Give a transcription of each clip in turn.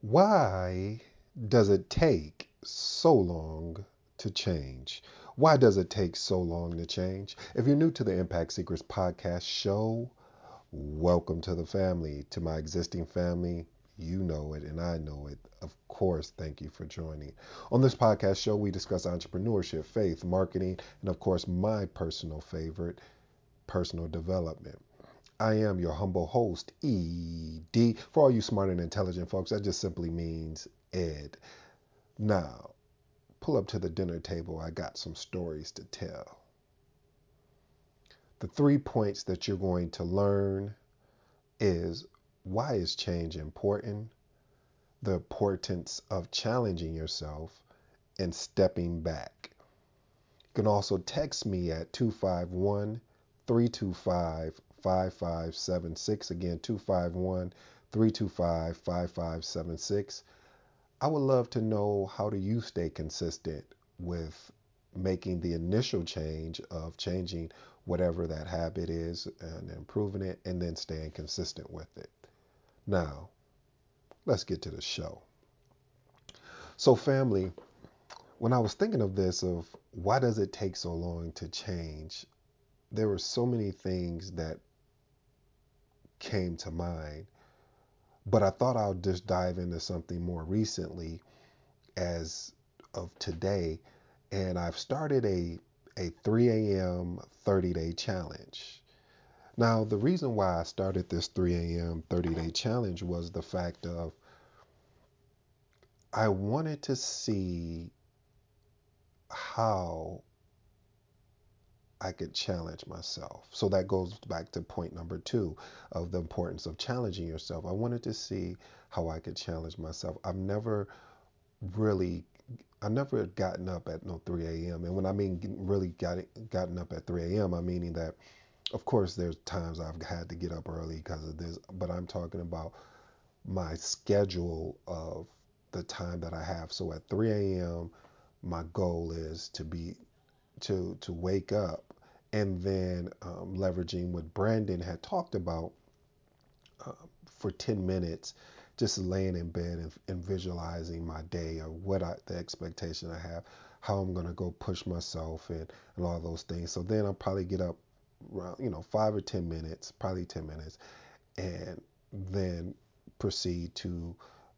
Why does it take so long to change? Why does it take so long to change? If you're new to the Impact Secrets podcast show, welcome to the family. To my existing family, you know it and I know it. Of course, thank you for joining. On this podcast show, we discuss entrepreneurship, faith, marketing, and of course, my personal favorite, personal development. I am your humble host, ED. For all you smart and intelligent folks, that just simply means Ed. Now, pull up to the dinner table. I got some stories to tell. The three points that you're going to learn is why is change important? The importance of challenging yourself and stepping back. You can also text me at 251 325 5576. Again, 251 325 5576. I would love to know how do you stay consistent with making the initial change of changing whatever that habit is and improving it and then staying consistent with it. Now, let's get to the show. So, family, when I was thinking of this, of why does it take so long to change, there were so many things that came to mind. But I thought I'll just dive into something more recently as of today. And I've started a, a 3 a.m. 30 day challenge. Now, the reason why I started this 3 a.m. 30 day challenge was the fact of I wanted to see how I could challenge myself. So that goes back to point number two of the importance of challenging yourself. I wanted to see how I could challenge myself. I've never really, I've never gotten up at no 3 a.m. And when I mean really got gotten up at 3 a.m., I'm meaning that, of course, there's times I've had to get up early because of this, but I'm talking about my schedule of the time that I have. So at 3 a.m., my goal is to be to to wake up and then um, leveraging what Brandon had talked about uh, for 10 minutes, just laying in bed and, and visualizing my day or what I, the expectation I have, how I'm going to go push myself and, and all those things. So then I'll probably get up around, you know, five or 10 minutes, probably 10 minutes, and then proceed to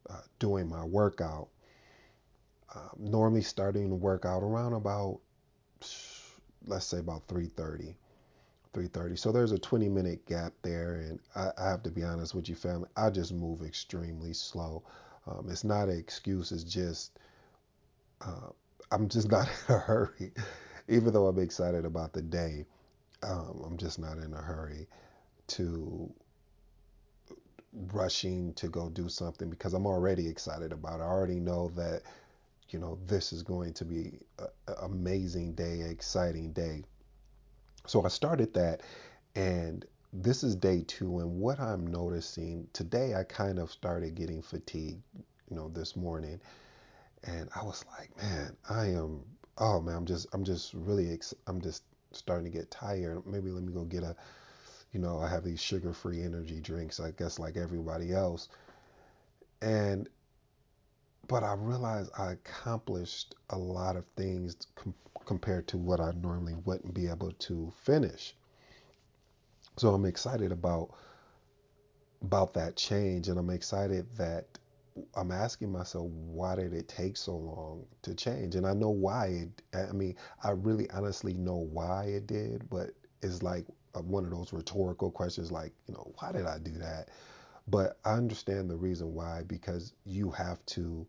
uh, doing my workout. Um, normally starting the workout around about let's say about 3.30 3.30 so there's a 20 minute gap there and I, I, have to be honest with you family i just move extremely slow. Um, it's not an excuse it's just uh, i'm just not in a hurry. Even though i'm excited about the day um, i'm just not in a hurry to rushing to go do something because i'm already excited about it. I already know that you know this is going to be an amazing day exciting day so I started that, and this is day two. And what I'm noticing today, I kind of started getting fatigued, you know, this morning, and I was like, man, I am. Oh man, I'm just, I'm just really, ex- I'm just starting to get tired. Maybe let me go get a, you know, I have these sugar-free energy drinks. I guess like everybody else, and but I realized I accomplished a lot of things com- compared to what I normally wouldn't be able to finish. So I'm excited about about that change, and I'm excited that I'm asking myself, why did it take so long to change? And I know why it. I mean, I really honestly know why it did, but it's like one of those rhetorical questions, like you know, why did I do that? But I understand the reason why because you have to.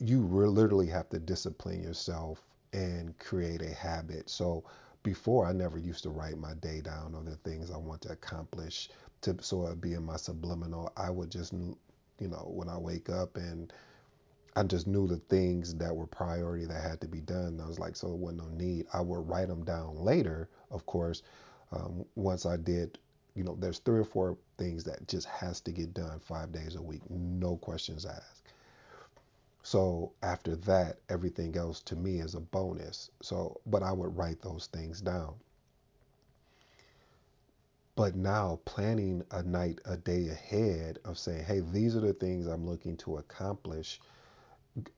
You literally have to discipline yourself and create a habit. So before I never used to write my day down or the things I want to accomplish to so it'd be in my subliminal. I would just you know when I wake up and I just knew the things that were priority that had to be done. I was like, so it wasn't no need. I would write them down later, of course, um, once I did. You know, there's three or four things that just has to get done five days a week, no questions asked. So after that, everything else to me is a bonus. So, but I would write those things down. But now planning a night, a day ahead of saying, hey, these are the things I'm looking to accomplish.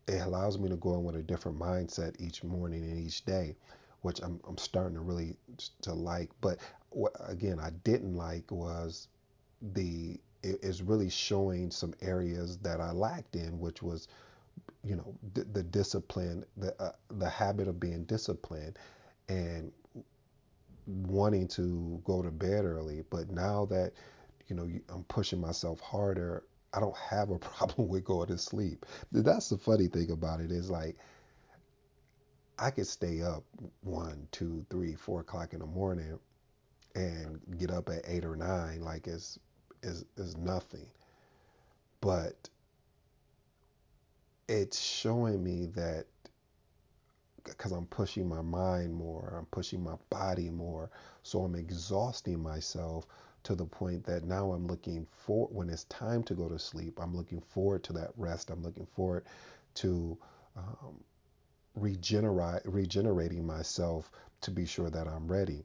It allows me to go in with a different mindset each morning and each day, which I'm, I'm starting to really to like. But what, again, I didn't like was the it is really showing some areas that I lacked in, which was, you know, the, the discipline, the uh, the habit of being disciplined, and wanting to go to bed early, but now that you know I'm pushing myself harder, I don't have a problem with going to sleep. That's the funny thing about it is like I could stay up one, two, three, four o'clock in the morning and get up at eight or nine like it's is is nothing. But it's showing me that because I'm pushing my mind more, I'm pushing my body more. So I'm exhausting myself to the point that now I'm looking for when it's time to go to sleep. I'm looking forward to that rest. I'm looking forward to um, regenerate regenerating myself to be sure that I'm ready.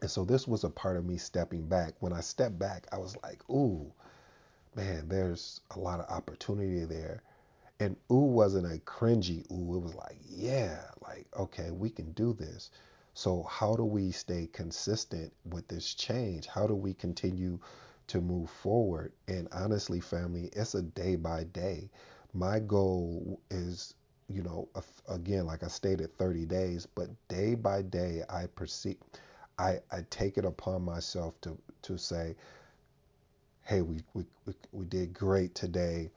And so this was a part of me stepping back. When I stepped back, I was like, "Ooh, man, there's a lot of opportunity there." And ooh wasn't a cringy ooh. It was like, yeah, like, okay, we can do this. So, how do we stay consistent with this change? How do we continue to move forward? And honestly, family, it's a day by day. My goal is, you know, again, like I stated, 30 days, but day by day, I perceive, I, I take it upon myself to, to say, hey, we, we, we, we did great today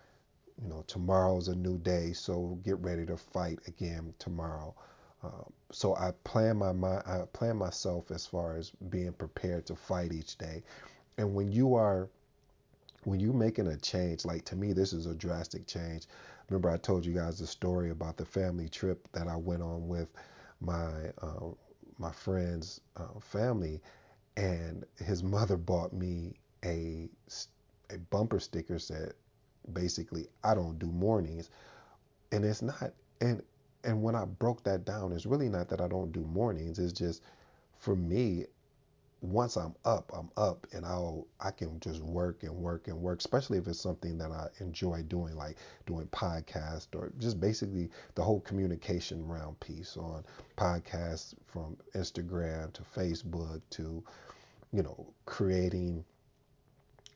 you know, tomorrow's a new day, so get ready to fight again tomorrow. Um, so I plan my mind, I plan myself as far as being prepared to fight each day. And when you are, when you're making a change, like to me, this is a drastic change. Remember, I told you guys the story about the family trip that I went on with my uh, my friend's uh, family, and his mother bought me a a bumper sticker said basically I don't do mornings. And it's not and and when I broke that down, it's really not that I don't do mornings. It's just for me, once I'm up, I'm up and I'll I can just work and work and work, especially if it's something that I enjoy doing, like doing podcast or just basically the whole communication round piece on podcasts from Instagram to Facebook to, you know, creating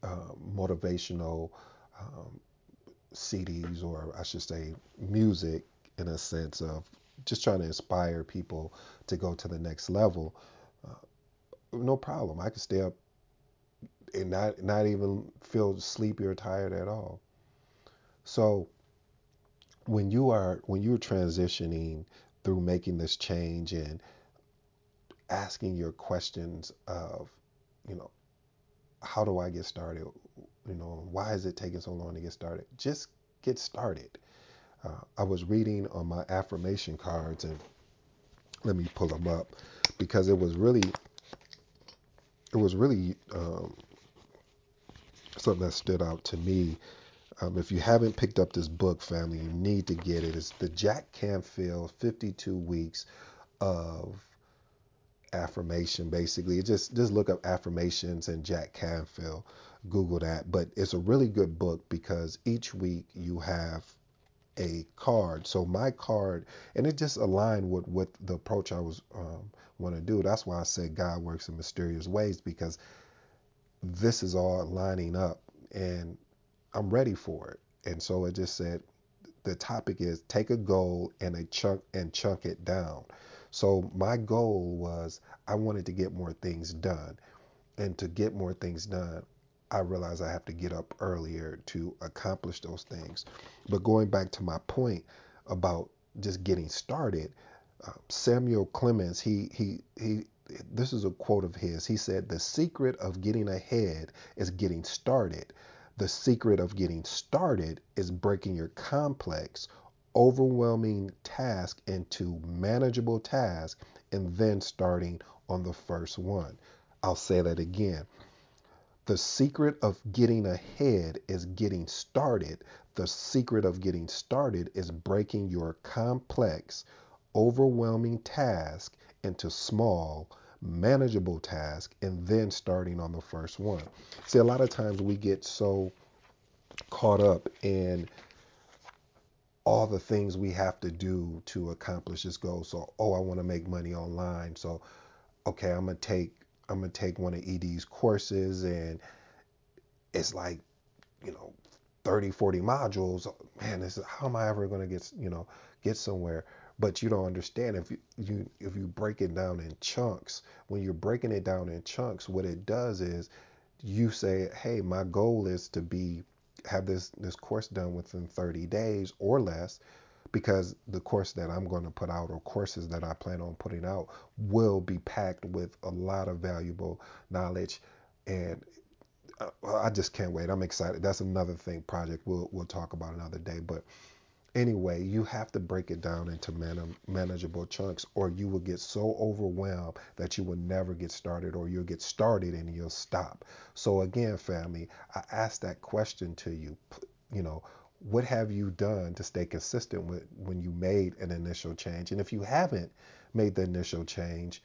uh, motivational um, CDs, or I should say, music, in a sense of just trying to inspire people to go to the next level. Uh, no problem. I could stay up and not not even feel sleepy or tired at all. So when you are when you're transitioning through making this change and asking your questions of, you know, how do I get started? You know, why is it taking so long to get started? Just get started. Uh, I was reading on my affirmation cards, and let me pull them up because it was really, it was really um, something that stood out to me. Um, if you haven't picked up this book, family, you need to get it. It's the Jack Canfield 52 Weeks of affirmation basically. Just just look up affirmations and jack canfield google that. But it's a really good book because each week you have a card. So my card and it just aligned with with the approach i was um, want to do. That's why i said god works in mysterious ways because this is all lining up and i'm ready for it. And so it just said the topic is take a goal and a chunk and chunk it down so my goal was I wanted to get more things done. And to get more things done, I realized I have to get up earlier to accomplish those things. But going back to my point about just getting started, uh, Samuel Clemens, he he he this is a quote of his. He said, "The secret of getting ahead is getting started. The secret of getting started is breaking your complex overwhelming task into manageable tasks and then starting on the first one. I'll say that again. The secret of getting ahead is getting started. The secret of getting started is breaking your complex, overwhelming task into small, manageable task, and then starting on the first one. See, a lot of times we get so caught up in all the things we have to do to accomplish this goal. So, oh, I want to make money online. So, okay, I'm gonna take I'm gonna take one of ED's courses, and it's like, you know, 30, 40 modules. Man, this is, how am I ever gonna get you know get somewhere? But you don't understand if you, you if you break it down in chunks. When you're breaking it down in chunks, what it does is you say, hey, my goal is to be have this this course done within 30 days or less because the course that I'm going to put out or courses that I plan on putting out will be packed with a lot of valuable knowledge and uh, I just can't wait. I'm excited. That's another thing project we'll we'll talk about another day, but anyway, you have to break it down into man- manageable chunks, or you will get so overwhelmed that you will never get started, or you'll get started and you'll stop. So, again, family, I ask that question to you. You know, what have you done to stay consistent with when you made an initial change? And if you haven't made the initial change,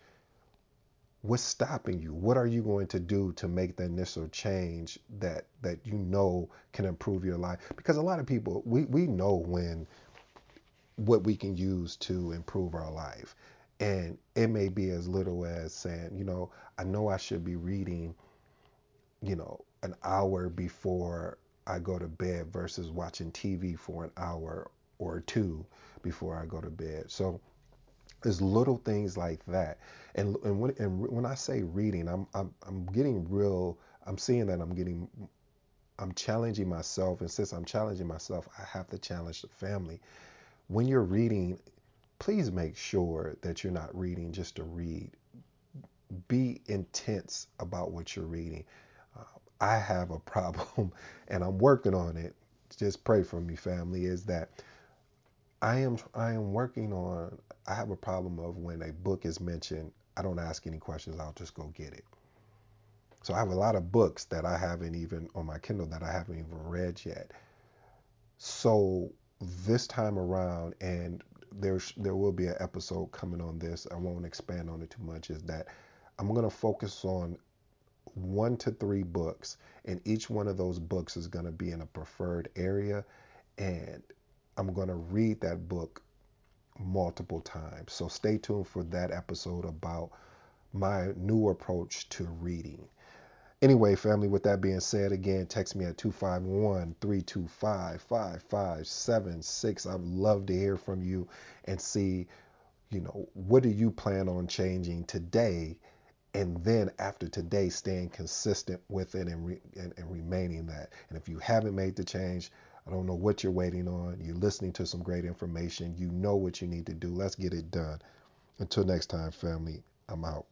what's stopping you? What are you going to do to make the initial change that that you know can improve your life? Because a lot of people we, we know when what we can use to improve our life. And it may be as little as saying you know i know i should be reading you know an hour before i go to bed versus watching tv for an hour or two before i go to bed. So it's little things like that. And and when and when I say reading, I'm I'm I'm getting real. I'm seeing that I'm getting. I'm challenging myself, and since I'm challenging myself, I have to challenge the family. When you're reading, please make sure that you're not reading just to read. Be intense about what you're reading. Uh, I have a problem, and I'm working on it. Just pray for me, family. Is that I am I am working on I have a problem of when a book is mentioned, I don't ask any questions, I'll just go get it. So I have a lot of books that I haven't even on my Kindle that I haven't even read yet. So this time around and there's there will be an episode coming on this. I won't expand on it too much is that I'm going to focus on one to three books and each one of those books is going to be in a preferred area and I'm going to read that book multiple times. So stay tuned for that episode about my new approach to reading. Anyway, family, with that being said, again, text me at 251 325 5576. I'd love to hear from you and see, you know, what do you plan on changing today? And then after today, staying consistent with it and, re- and, and remaining that. And if you haven't made the change, I don't know what you're waiting on. You're listening to some great information. You know what you need to do. Let's get it done. Until next time, family, I'm out.